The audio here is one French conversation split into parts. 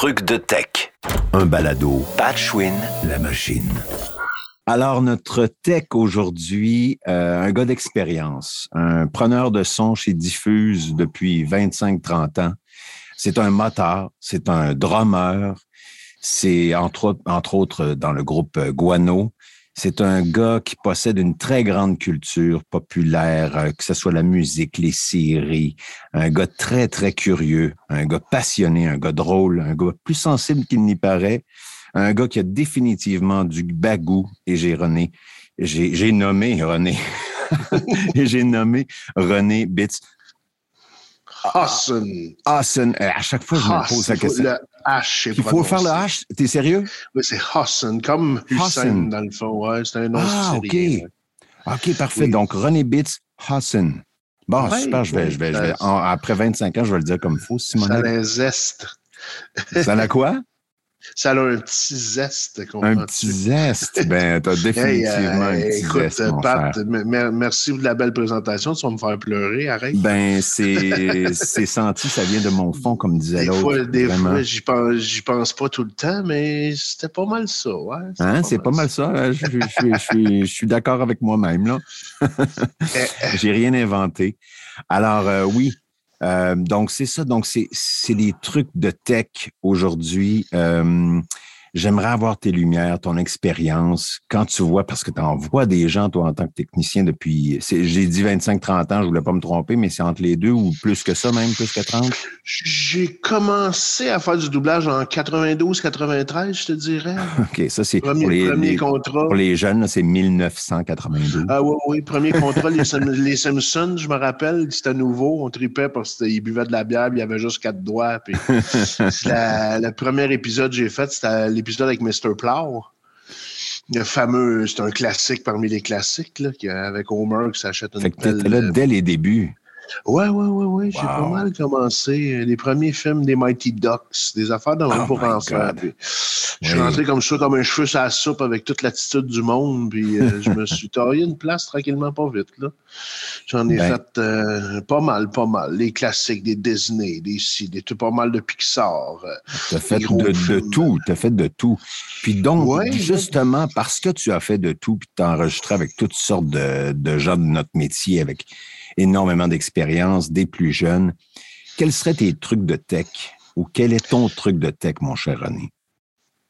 trucs de tech. Un balado. Patchwin. La machine. Alors, notre tech aujourd'hui, euh, un gars d'expérience, un preneur de son chez Diffuse depuis 25-30 ans. C'est un moteur, c'est un drummer, c'est entre, autres- entre autres dans le groupe Guano. C'est un gars qui possède une très grande culture populaire, euh, que ce soit la musique, les séries. Un gars très, très curieux, un gars passionné, un gars drôle, un gars plus sensible qu'il n'y paraît. Un gars qui a définitivement du bagou. Et j'ai René, j'ai nommé René. et j'ai nommé René Bitts. Hassan. Hassan. Euh, À chaque fois, je me pose la question. H Il faut faire le. H? T'es sérieux? Oui, c'est Hassan, comme Hussein dans le fond. Ouais, c'est un nom Ah, OK. OK, parfait. Oui. Donc, René Bitts, Hassan. Bon, Ouais, super. Je vais, ouais, je vais, je vais- en- après 25 ans, je vais le dire comme il faut. Ça a un zeste. ça a quoi? Ça a un petit zeste. Un petit zeste? Ben, t'as Hey, définitivement euh, un petit écoute, zeste, mon Pat, merci de la belle présentation. Tu vas me faire pleurer. Arrête. Ben, c'est senti, ça vient de mon fond, comme disait l'autre. des fois j'y pense, pense pas tout le temps, mais c'était pas mal ça. Ouais, Hein, c'est pas mal ça. hein? Je, je- je suis- je d'accord avec moi-même, là. J'ai rien inventé. Alors, euh, oui. Euh, donc, c'est ça. Donc, c'est des trucs de tech aujourd'hui. Euh, J'aimerais avoir tes lumières, ton expérience. Quand tu vois, parce que tu en vois des gens, toi, en tant que technicien, depuis, j'ai dit 25-30 ans, je voulais pas me tromper, mais c'est entre les deux ou plus que ça, même, plus que 30? J'ai commencé à faire du doublage en 92-93, je te dirais. OK, ça, c'est pour les, premier les- contrat. pour les jeunes, c'est 1992. Ah oui, oui, premier contrat, les, Sim- les Simpsons, je me rappelle, c'était nouveau, on tripait parce qu'ils buvaient de la bière, puis il y avait juste quatre doigts. Puis la- le premier épisode que j'ai fait, c'était l'épisode avec Mr. Plow. Le fameux, c'est un classique parmi les classiques, là, qui- avec Homer qui s'achète une Fait que pelle. là dès les débuts. Ouais, ouais, ouais, ouais. J'ai Wow. pas mal commencé. euh, Les premiers films des Mighty Ducks, des affaires de même Oh pour enfants. Puis Je suis Oui. rentré comme ça, comme un cheveu sur la soupe avec toute l'attitude du monde. Puis euh, je me suis taillé une place tranquillement, pas vite. là. J'en ai Ben. fait euh, pas mal, pas mal. Les classiques des Disney, des ci, des tout pas mal de Pixar. T'as fait de, de tout. T'as fait de tout. Puis donc, Ouais, justement, parce que tu as fait de tout, puis t'as enregistré avec toutes sortes de, de gens de notre métier, avec énormément d'expérience, des plus jeunes, quels seraient tes trucs de tech? Ou quel est ton truc de tech, mon cher René?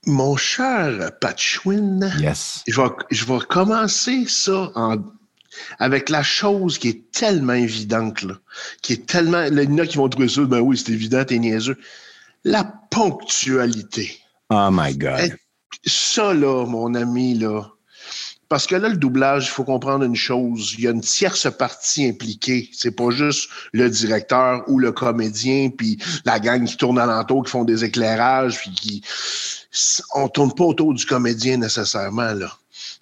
Mon cher Patchwin, Yes. je vais, je vais commencer ça en- avec la chose qui est tellement évidente, là, qui est tellement. là, Il y en a qui vont trouver ça, ben oui, c'est évident, t'es niaiseux. La ponctualité. Oh my God. Hey. Ça, là, mon ami, là. Parce que là, le doublage, il faut comprendre une chose. Il y a une tierce partie impliquée. C'est pas juste le directeur ou le comédien, puis la gang qui tourne alentour, qui font des éclairages, puis qui. On tourne pas autour du comédien nécessairement, là.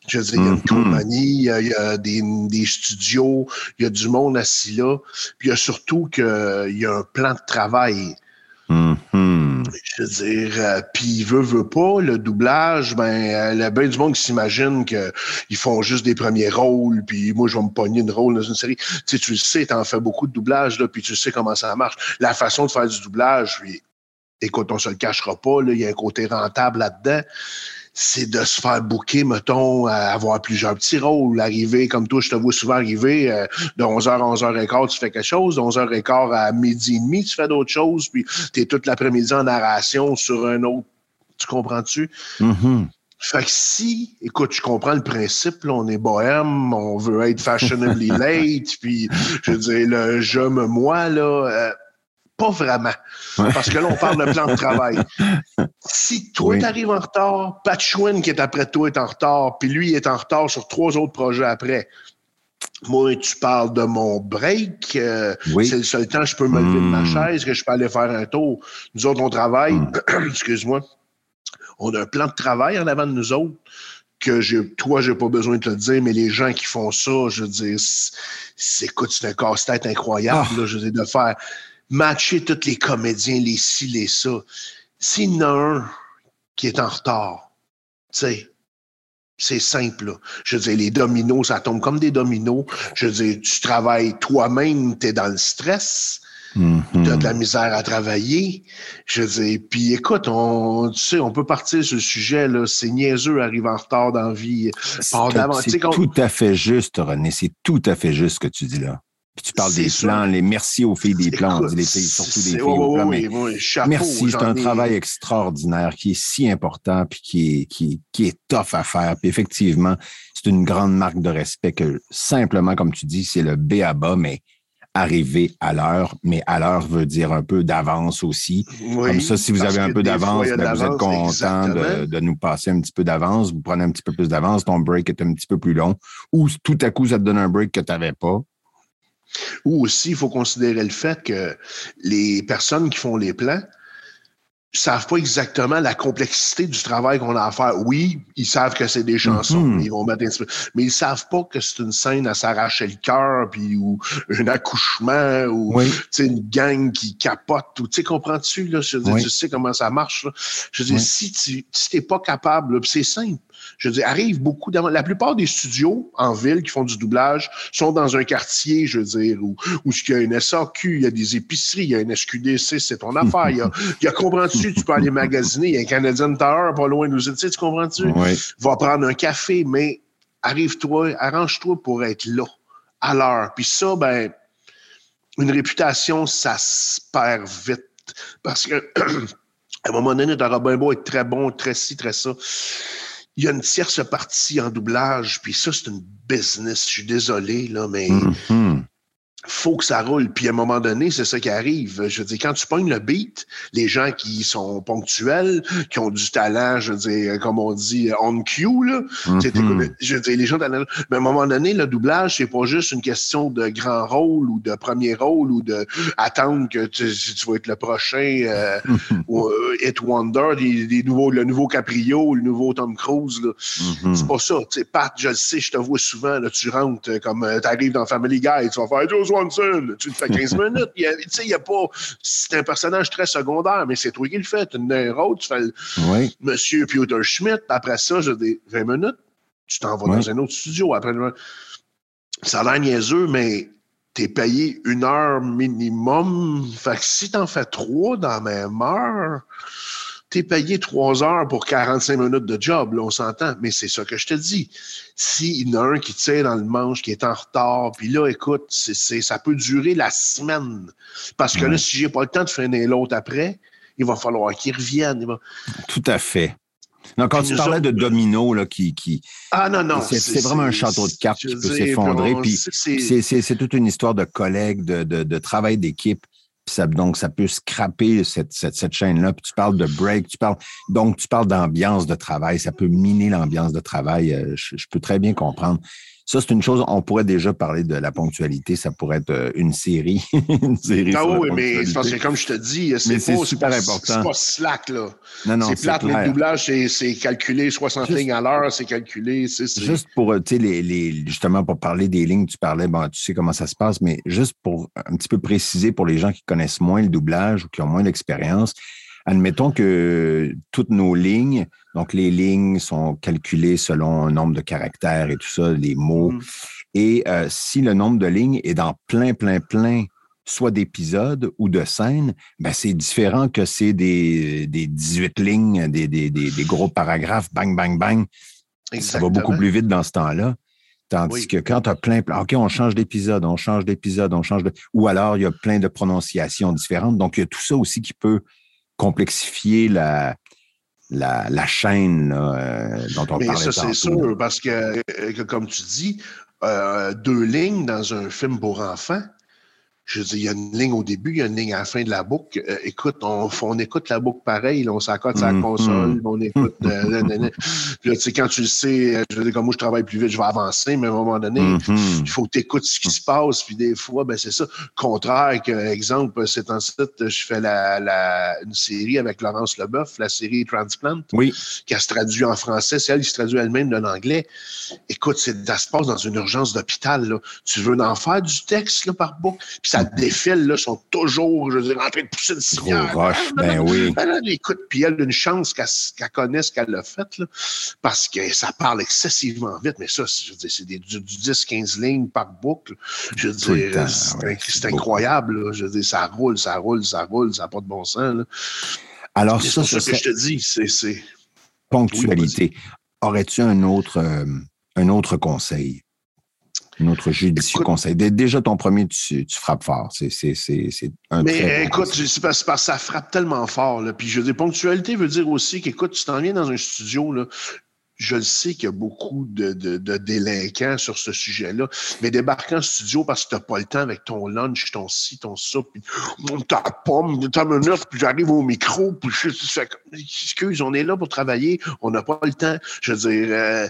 Je veux dire, il y a une Mhm. compagnie, il y a, il y a des, des studios, il y a du monde assis là, puis il y a surtout qu'il y a un plan de travail. Mhm. Je veux dire, euh, puis il veut, veut pas, le doublage, ben, il y a du monde qui s'imagine qu'ils font juste des premiers rôles, puis moi, je vais me pogner une rôle dans une série. Tu sais, tu le sais, t'en fais beaucoup de doublage, là, puis tu sais comment ça marche. La façon de faire du doublage, puis, écoute, on se le cachera pas, il y a un côté rentable là-dedans. C'est de se faire bouquer, mettons, à avoir plusieurs petits rôles, arriver, comme toi, je te vois souvent arriver, euh, de 11h à 11h15, tu fais quelque chose, de 11h15 à midi et demi, tu fais d'autres choses, puis tu es toute l'après-midi en narration sur un autre. Tu comprends-tu? Mhm. Fait que si, écoute, je comprends le principe, là, on est bohème, on veut être fashionably late, puis je veux dire, le je me moi, là, euh, pas vraiment. Ouais. Parce que là, on parle de plan de travail. Si toi, Oui. t'arrives en retard, Pat Schwinn qui est après toi est en retard, puis lui il est en retard sur trois autres projets après. Moi, tu parles de mon break. euh, Oui. C'est le seul temps que je peux me lever de ma Mm. chaise, que je peux aller faire un tour. Nous autres, on travaille, Mm. excuse-moi, on a un plan de travail en avant de nous autres que j'ai, toi, j'ai pas besoin de te le dire, mais les gens qui font ça, je veux dire, c'est, écoute, c'est un casse-tête incroyable, Ah. là, je veux dire, de faire matcher tous les comédiens, les ci, les ça. S'il y en a un qui est en retard, tu sais, c'est simple, là. Je veux dire, les dominos, ça tombe comme des dominos. Je veux dire, tu travailles toi-même, tu es dans le stress. Mm-hmm. Tu as de la misère à travailler. Je veux dire, puis écoute, on, tu sais, on peut partir sur le sujet, là, c'est niaiseux, arriver en retard dans la vie. C'est tout à fait juste, René, c'est tout à fait juste ce que tu dis là. Puis tu parles des plans, les merci aux filles des plans, on dit les filles, surtout des filles aux plans. mais merci, c'est un travail extraordinaire qui est si important puis qui est, qui, qui est tough à faire. Puis effectivement, c'est une grande marque de respect que simplement, comme tu dis, c'est le B à bas, mais arriver à l'heure, mais à l'heure veut dire un peu d'avance aussi. Comme ça, si vous avez un peu d'avance, ben, vous êtes content de, nous passer un petit peu d'avance. Vous prenez un petit peu plus d'avance, ton break est un petit peu plus long. Ou tout à coup, ça te donne un break que tu n'avais pas. Ou aussi, il faut considérer le fait que les personnes qui font les plans, savent pas exactement la complexité du travail qu'on a à faire. Oui, ils savent que c'est des chansons, mm-hmm. ils vont mettre un mais ils savent pas que c'est une scène à s'arracher le cœur, puis ou un accouchement, ou une gang qui capote. Ou, tu comprends-tu là? Je tu sais comment ça marche. Je veux dire, si tu si t'es pas capable, c'est simple. Je veux dire, arrive beaucoup. La plupart des studios en ville qui font du doublage sont dans un quartier, je veux dire, où, où il y a une SAQ, il y a des épiceries, il y a une SQDC, c'est ton affaire. Il y a, il y a comprends-tu, tu peux aller magasiner, il y a un Canadian Tower pas loin de nous. Tu, sais, tu comprends-tu? Va prendre un café, mais arrive-toi, arrange-toi pour être là, à l'heure. Puis ça, ben, une réputation, ça se perd vite. Parce que, à un moment donné, t'auras bien beau être très bon, très ci, très ça il y a une tierce partie en doublage, puis ça, c'est une business. Je suis désolé, là, mais mm-hmm faut que ça roule. Puis à un moment donné, c'est ça qui arrive. Je veux dire, quand tu pognes le beat, les gens qui sont ponctuels, qui ont du talent, je veux dire, comme on dit, on cue, là, mm-hmm. je veux dire, les gens talent. Mais à un moment donné, le doublage, c'est pas juste une question de grand rôle ou de premier rôle ou de attendre que tu, tu vas être le prochain euh, euh, Hit Wonder, des, nouveaux, le nouveau Caprio, le nouveau Tom Cruise. Là. Mm-hmm. C'est pas ça. Tu sais, Pat, je le sais, je te vois souvent, là, tu rentres euh, comme tu arrives dans Family Guy, tu vas faire Swanson. Tu le fais 15 minutes. Tu sais, il y a pas. C'est un personnage très secondaire, mais c'est toi qui le fais. Tu un rôle, tu fais le Monsieur Peter Schmidt. Après ça, j'ai des 20 minutes. Tu t'en vas dans un autre studio. Après, ça a l'air niaiseux, mais tu es payé une heure minimum. Fait que si t'en fais trois dans la même heure, t'es payé trois heures pour 45 minutes de job, là, on s'entend. Mais c'est ça que je te dis. S'il y en a un qui tire dans le manche, qui est en retard, puis là, écoute, ça peut durer la semaine. Parce que là, si j'ai pas le temps de freiner l'autre après, il va falloir qu'il revienne. Tout à fait. Non, quand tu parlais de domino, là, qui, qui. Ah non, non. C'est, vraiment un château de cartes qui peut s'effondrer. Puis c'est, toute une histoire de collègues, de, de, de travail d'équipe donc, ça peut scraper cette, cette, chaîne-là. Puis tu parles de break, tu parles, donc tu parles d'ambiance de travail. Ça peut miner l'ambiance de travail. Euh, je, peux très bien comprendre. Ça, c'est une chose, on pourrait déjà parler de la ponctualité. Ça pourrait être euh, une série. une série ah oui, mais c'est parce que comme je te dis, c'est super important. C'est pas slack, là. Non, non, c'est plate, le doublage, c'est calculé 60 lignes à l'heure, c'est calculé. Juste pour, tu sais, les, les, justement, pour parler des lignes, tu parlais, bon, tu sais comment ça se passe, mais juste pour un petit peu préciser pour les gens qui connaissent moins le doublage ou qui ont moins d'expérience, Admettons que toutes nos lignes, donc les lignes sont calculées selon un nombre de caractères et tout ça, les mots. Mm. Et euh, si le nombre de lignes est dans plein, plein, plein, soit d'épisodes ou de scènes, ben c'est différent que c'est des, des 18 lignes, des, des, des, gros paragraphes, bang, bang, bang. Ça va beaucoup plus vite dans ce temps-là. Tandis que quand tu as plein, OK, on change d'épisode, on change d'épisode, on change de. Ou alors, il y a plein de prononciations différentes. Donc, il y a tout ça aussi qui peut complexifier la, la, la chaîne euh, dont on Mais parlait ça, c'est sûr, parce que, euh, comme tu dis, euh, deux lignes dans un film pour enfants, je dis, il y a une ligne au début, il y a une ligne à la fin de la boucle. Euh, écoute, on, on, écoute la boucle pareil, on s'accote sa mm-hmm. console, on écoute. Euh, puis là, tu sais, quand tu le sais, euh, je veux dire, comme moi, je travaille plus vite, je vais avancer, mais à un moment donné, mm-hmm. il faut que tu écoutes ce qui se passe. Puis des fois, ben c'est ça. Contraire que, exemple, c'est en site, je fais la, la, une série avec Laurence Leboeuf, la série Transplant, oui. qui a se traduit en français. C'est elle qui se traduit elle-même de l'anglais. Écoute, ça se passe dans une urgence d'hôpital. Tu veux en faire du texte là, par boucle, puis ça défile, là, sont toujours, je veux dire, en train de pousser une cigarette. roche, ben oui. écoute, puis elle a une chance qu'elle connaisse qu'elle l'a fait, là, parce que ça parle excessivement vite, mais ça, je veux dire, c'est du, 10-15 lignes par boucle. Je veux dire, c'est incroyable, là. Je veux dire, ça roule, ça roule, ça roule, ça n'a pas de bon sens, là. Alors, ça, c'est ce que je te dis, c'est. Ponctualité. Aurais-tu un autre, euh, un autre conseil? Notre judicieux conseil. Déjà, ton premier, tu, frappes fort. C'est un Mais écoute, c'est parce, que ça frappe tellement fort. Là. Puis je dis, ponctualité veut dire aussi qu'écoute, tu t'en viens dans un studio, là, je le sais qu'il y a beaucoup de, délinquants sur ce sujet-là, mais débarquer en studio parce que tu n'as pas le temps avec ton lunch, ton ci, ton ça, puis ta pomme, ta minute, puis j'arrive au micro, puis je fais excuse, on est là pour travailler, on n'a pas le temps. Je veux dire, euh,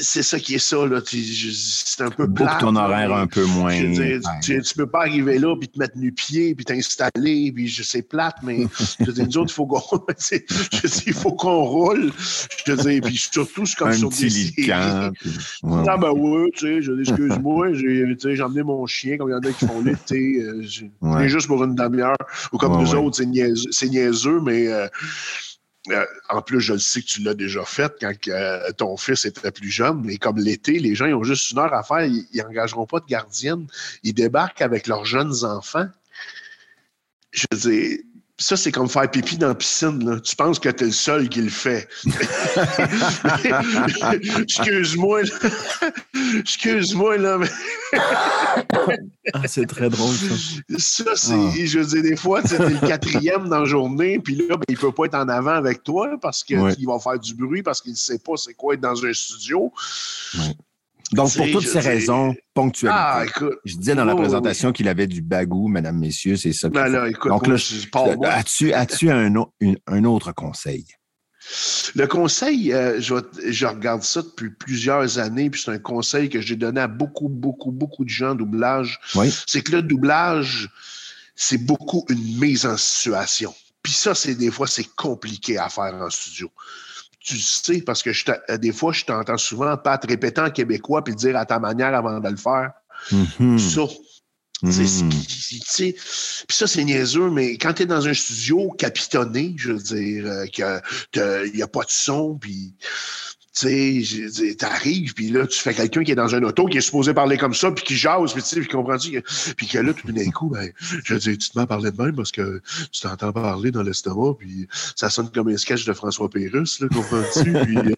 c'est ça qui est ça, là. C'est un peu Pour ton horaire un peu moins. tu, tu, peux pas arriver là, puis te mettre nu pied, puis t'installer, puis je sais plate, mais je dis, nous autres, il faut qu'on je il faut qu'on roule. Je te dis, puis surtout, c'est comme un sur petit des camp, Ah ben oui, tu sais, je dis, excuse-moi, j'ai emmené mon chien, comme il y en a qui font l'été, euh, juste pour une demi-heure. Ou comme nous autres, c'est niaiseux, niaiseux, mais euh, euh, en plus, je le sais que tu l'as déjà fait quand euh, ton fils était plus jeune, mais comme l'été, les gens ils ont juste une heure à faire, ils n'engageront pas de gardienne. Ils débarquent avec leurs jeunes enfants. Je veux ça, c'est comme faire pipi dans la piscine. Là. Tu penses que tu es le seul qui le fait. Excuse-moi. Excuse-moi, là. Mais... ah, c'est très drôle, ça. Ça, c'est, ah. je veux dire, des fois, tu es le quatrième dans la journée, puis là, ben, il ne peut pas être en avant avec toi parce qu'il va faire du bruit, parce qu'il ne sait pas c'est quoi être dans un studio. Donc, pour toutes ces raisons, ponctualité. Ah, écoute, je disais dans la présentation qu'il avait du bagou, mesdames, messieurs, c'est ça. Ben là, écoute, Donc là, as-tu as un, un, autre conseil? Le conseil, euh, je, je, regarde ça depuis plusieurs années, puis c'est un conseil que j'ai donné à beaucoup, beaucoup, beaucoup de gens en doublage. Oui. C'est que le doublage, c'est beaucoup une mise en situation. Puis ça, c'est des fois, c'est compliqué à faire en studio tu sais, parce que je euh, des fois, je t'entends souvent pas te répéter en québécois puis dire à ta manière avant de le faire. Mm-hmm. Ça. Mm-hmm. Puis ça, c'est niaiseux, mais quand tu es dans un studio capitonné, je veux dire, euh, qu'il n'y a pas de son, puis tu sais, t'arrives, puis là, tu fais quelqu'un qui est dans un auto, qui est supposé parler comme ça, puis qui jase, puis tu sais, puis comprends-tu, puis que là, tout d'un coup, ben, je dis, tu te mets à parler de même parce que tu t'entends parler dans l'estomac, puis ça sonne comme un sketch de François Pérusse, là, comprends-tu, puis euh,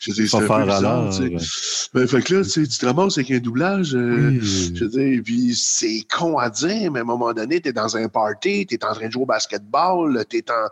je dis, c'est un peu bizarre, tu sais. Ben, fait que là, tu sais, tu te ramasses avec un doublage, euh, je dis, puis c'est con à dire, mais à un moment donné, t'es dans un party, t'es en train de jouer au basketball, t'es en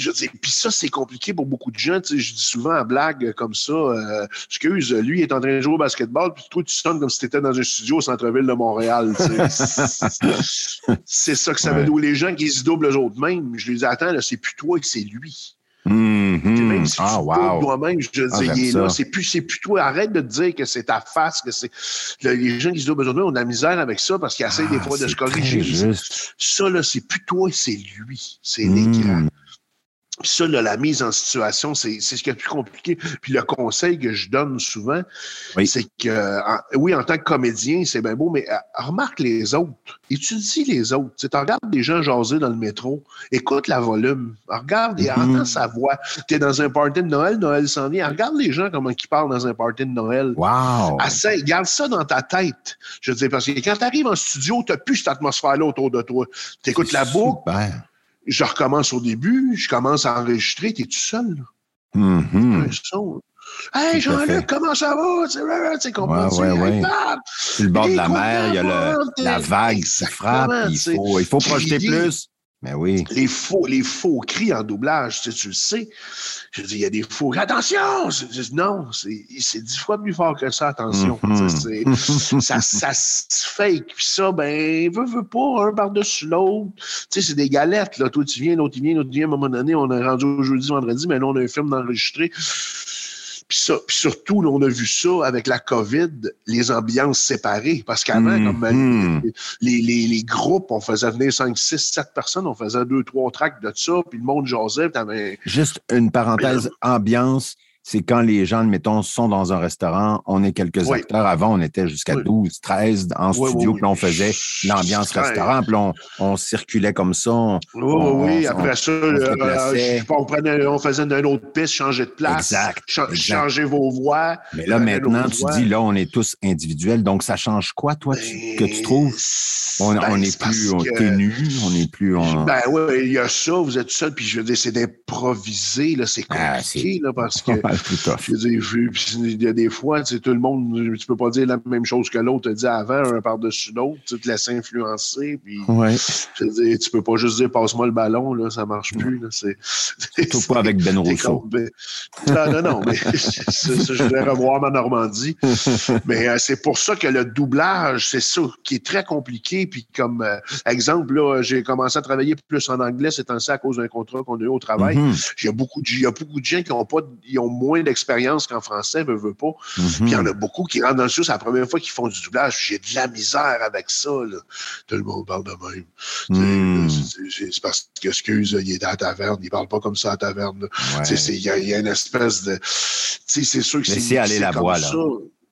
je dis, puis ça, c'est compliqué pour beaucoup de gens. Tu sais, je dis souvent à blague comme ça, euh, excuse, lui est en train de jouer au basketball, puis toi, tu sonnes comme si tu étais dans un studio au centre-ville de Montréal. c'est ça que ça veut dire. Les gens qui se doublent eux autres mêmes, je lui dis, attends, là, c'est plus toi que c'est lui. Mm Même si ah, tu wow. toi-même, je te ah, dis, là, c'est plus, plus toi. Arrête de te dire que c'est ta face, que c'est. Les gens qui se doublent ont de la misère avec ça parce qu'ils essayent des ah, fois de se corriger. Ça, là, c'est plus toi, c'est lui. C'est mm. l'écran. Ça, la mise en situation, c'est ce qui est le plus compliqué. Puis le conseil que je donne souvent, c'est que, oui, en tant que comédien, c'est bien beau, mais euh, remarque les autres. Étudie les autres. Tu regardes des gens jaser dans le métro, écoute la volume, regarde et mm-hmm. entends sa voix. Tu es dans un party de Noël, Noël s'en vient, regarde les gens comment ils parlent dans un party de Noël. Wow! garde ça dans ta tête. Je veux dire, parce que quand tu arrives en studio, tu n'as plus cette atmosphère-là autour de toi. Tu écoutes la boucle je recommence au début, je commence à enregistrer, t'es tout seul. Mm Hey, Jean-Luc, comment ça va? Tu comprends? Ouais, ouais, ouais. Sur le bord de la mer, il y a le, la vague qui frappe. Il faut, il faut projeter plus. Mais ben oui. Les faux, les faux cris en doublage, tu, sais, tu le sais. Je dis, il y a des faux cris. Attention! non, c'est dix fois plus fort que ça, attention. Mm-hmm. ça, ça se fake. Puis ça, ben, veut, veut pas, un par-dessus l'autre. Tu sais, c'est des galettes, là. Toi, tu viens, l'autre, il vient, l'autre, vient. À un moment donné, on est rendu au jeudi, vendredi, mais là, on a un film d'enregistrer. Puis, ça, puis surtout, on a vu ça avec la COVID, les ambiances séparées. Parce qu'avant, comme mm-hmm. les, les, les, groupes, on faisait venir 5, 6, 7 personnes, on faisait deux, trois tracks de ça, puis le monde jasait. Juste une parenthèse, ambiance c'est quand les gens, mettons, sont dans un restaurant, on est quelques acteurs. Avant, on était jusqu'à 12, 13 en studio, puis on faisait l'ambiance restaurant, puis on, on, circulait comme ça. oui, oui, après ça, euh, on, prenait, on, faisait une autre piste, changer de place. Exact. Changer vos voix. Mais là, maintenant, tu dis, là, on est tous individuels. Donc, ça change quoi, toi, que tu trouves? On n'est ben, plus ténu, on n'est plus. Ben oui, il y a ça, vous êtes seul, puis je veux dire, c'est d'improviser, là, c'est ah, compliqué, là, parce que. il y a des fois, tu sais, tout le monde, tu peux pas dire la même chose que l'autre a dit avant, un par-dessus l'autre, tu te laisses influencer. Puis, ouais. je veux tu peux pas juste dire passe-moi le ballon, là, ça marche plus. Là, c'est, Surtout pas avec Ben Rousseau. Ben, non, non, non, mais je vais revoir ma Normandie. mais euh, c'est pour ça que le doublage, c'est ça qui est très compliqué. Puis comme euh, exemple, là, j'ai commencé à travailler plus en anglais, c'est ainsi à cause d'un contrat qu'on a eu au travail. Mm-hmm. Il y a beaucoup de, il y a beaucoup de gens qui ont pas, ils ont moins d'expérience qu'en français, ne veut pas. Mhm. Puis il y en a beaucoup qui rentrent dans le studio, c'est la première fois qu'ils font du doublage. J'ai de la misère avec ça. Là. Tout le monde parle de même. Mhm. C'est parce que, excuse, il est à la taverne, il parle pas comme ça à la taverne. Il y, a une espèce de. C'est sûr que c'est. aller la voix, là.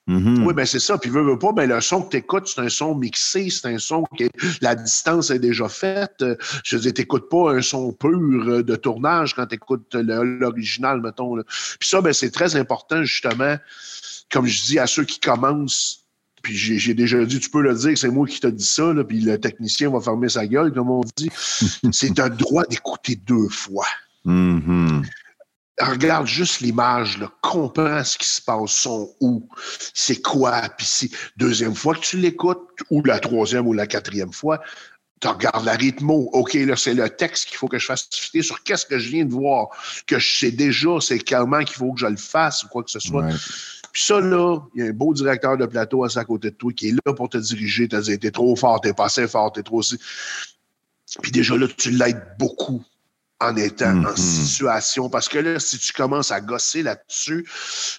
Mm-hmm. Oui, ben c'est ça. Puis veux, veux pas, ben le son que tu écoutes, c'est un son mixé, c'est un son que la distance est déjà faite. Je veux dire, t'écoutes pas un son pur euh, de tournage quand tu écoutes l'original, mettons. Puis ça, ben c'est très important, justement, comme je dis à ceux qui commencent. Puis j'ai déjà dit, tu peux le dire, c'est moi qui t'ai dit ça, là, puis le technicien va fermer sa gueule, comme on dit. c'est un droit d'écouter deux fois. Mm-hmm regarde juste l'image, comprends ce qui se passe, son où, c'est quoi, puis si deuxième fois que tu l'écoutes, ou la troisième ou la quatrième fois, tu regardes la rythmo. OK, là, c'est le texte qu'il faut que je fasse fitter sur qu'est-ce que je viens de voir, que je sais déjà, c'est clairement qu'il faut que je le fasse ou quoi que ce soit. Puis ça, là, il y a un beau directeur de plateau à sa côté de toi qui est là pour te diriger, te dire, t'es trop fort, t'es pas assez fort, t'es trop aussi. Puis déjà là, tu l'aides beaucoup en étant en mm-hmm. situation. Parce que là, si tu commences à gosser là-dessus,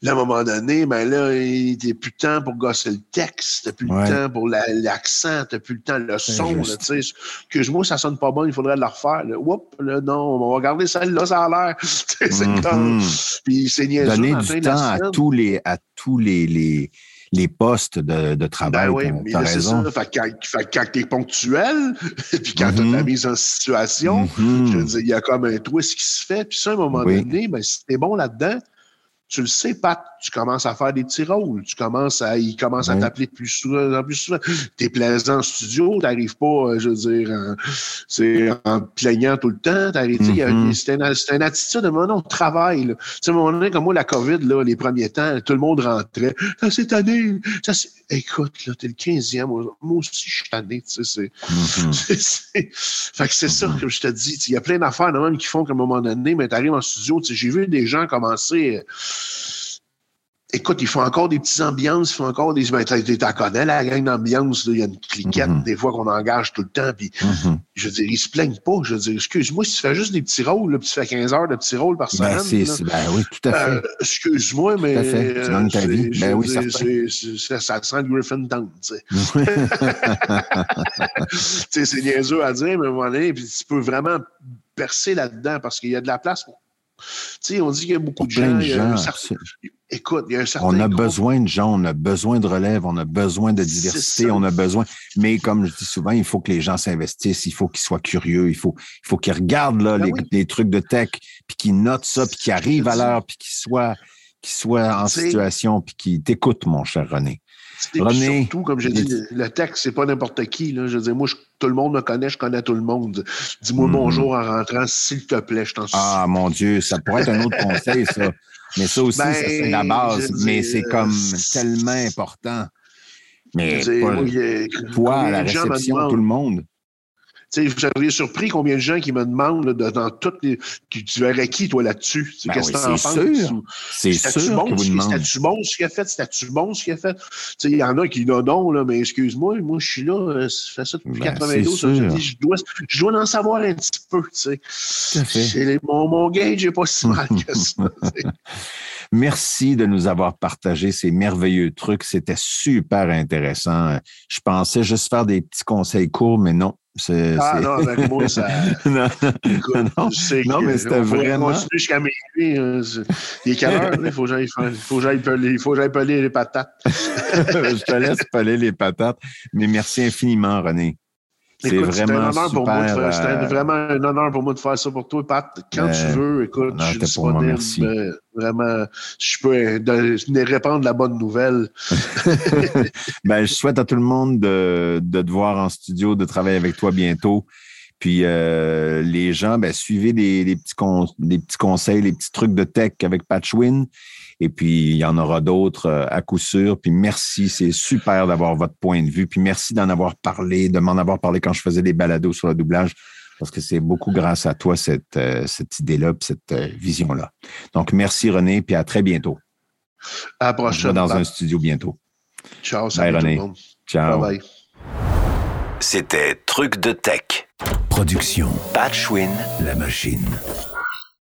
à un moment donné, ben là, t'as plus le temps pour gosser le texte, t'as plus le temps pour l'accent, t'as plus le temps le son, tu sais. Que moi, ça sonne pas bon, il faudrait le refaire. Là. Oups, là, non, on va regarder celle-là, ça a l'air. c'est mm-hmm. comme... Puis c'est niaiseux. Donner du temps à tous les, à tous les, les les postes de, de travail. Ben oui, mais raison. Ça. Fait, quand, fait, quand t'es ponctuel, puis quand tu as la mm-hmm. mise en situation, mm-hmm. je veux dire, il y a comme un twist qui se fait. Puis ça, à un moment donné, ben, si t'es bon là-dedans, tu le sais, Pat, tu commences à faire des petits rôles. Tu commences à, il commence à t'appeler plus souvent, plus souvent. T'es plaisant en studio, t'arrives pas, euh, je veux dire, en, c'est en plaignant tout le temps. T'arrives, mm-hmm. c'est une, une, attitude de mon travail, là. Tu sais, à un moment donné, comme moi, la COVID, là, les premiers temps, tout le monde rentrait. Ça, c'est tanné. Ça, c'est, écoute, là, t'es le 15e. Moi, aussi, je suis tanné, tu sais, c'est, mm-hmm. fait que c'est ça, comme je te dis. Il y a plein d'affaires, même, qui font qu'à un moment donné, mais t'arrives en studio, tu sais, j'ai vu des gens commencer, écoute, ils font encore des petites ambiances, ils font encore des. Ben, tu connais la gang d'ambiance, il y a une cliquette mm-hmm. des fois qu'on engage tout le temps, puis mm-hmm. je veux dire, ils se plaignent pas. Je veux dire, excuse-moi, si tu fais juste des petits rôles, là, puis tu fais 15 heures de petits rôles par ben, semaine. Ben, ben oui, tout à fait. Euh, excuse-moi, mais. Tout à fait. Tu gagnes ta vie. Ben oui, ça, ça sent le Griffin Town, tu sais. c'est niaiseux à dire, mais à un moment donné, puis tu peux vraiment percer là-dedans parce qu'il y a de la place pour tu sais, on dit qu'il y a beaucoup de gens. écoute, il y a un certain. On a besoin de gens, on a besoin de relève, on a besoin de diversité, on a besoin. Mais comme je dis souvent, il faut que les gens s'investissent, il faut qu'ils soient curieux, il faut, il faut qu'ils regardent là, ben les, trucs de tech, puis qu'ils notent ça, puis qu'ils arrivent à l'heure, puis qu'ils soient, qu'ils soient en situation, puis qu'ils t'écoutent, mon cher René. René, surtout, comme j'ai dit, le texte, c'est pas n'importe qui. Là. Je veux dire, moi, tout le monde me connaît, je connais tout le monde. Dis-moi mhm. bonjour en rentrant, s'il te plaît, je t'en supplie. Ah, mon Dieu, ça pourrait être un autre conseil, ça. Mais ça aussi, ça, c'est la ben, base. Mais c'est comme tellement important. Mais toi, à la réception, tout le monde vous seriez surpris combien de gens qui me demandent dans toutes les. Tu, verrais qui, toi, là-dessus? Ben Qu'est-ce que tu en penses? C'est sûr. Bon, que C'était-tu bon ce qu'il a fait? C'était-tu bon ce qu'il a fait? Il y en a qui disent non, là, mais excuse-moi, moi, je suis là, euh, je fais ça depuis ben, 92. Je, je, dois, je dois en savoir un petit peu. C'est, mon, mon gage n'est pas si mal que ça. Merci de nous avoir partagé ces merveilleux trucs. C'était super intéressant. Je pensais juste faire des petits conseils courts, mais non, Ah non, avec moi, ça. non, non, non mais c'était vraiment. continuer jusqu'à minuit. Hein, il est quelle heure? Il faut que j'aille peler, les patates. Je te laisse peler les patates, mais merci infiniment, René. C'est vraiment un pour moi C'était euh, vraiment un honneur pour moi de faire ça pour toi, Pat. Quand tu veux, écoute, je suis disponible. merci. vraiment, je peux de, répandre la bonne nouvelle. ben, je souhaite à tout le monde de, de te voir en studio, de travailler avec toi bientôt. Puis euh, les gens, ben, suivez des, petits petits conseils, les petits trucs de tech avec Patchwin. Et puis, il y en aura d'autres euh, à coup sûr. Puis merci, c'est super d'avoir votre point de vue. Puis merci d'en avoir parlé, de m'en avoir parlé quand je faisais des balados sur le doublage, parce que c'est beaucoup grâce à toi, cette, euh, cette idée-là, cette vision-là. Donc, merci René, puis à très bientôt. À la prochaine. dans un studio bientôt. Ciao, salut René. Ciao. Bye bye. C'était Truc de Tech. Production. Patchwin. La machine.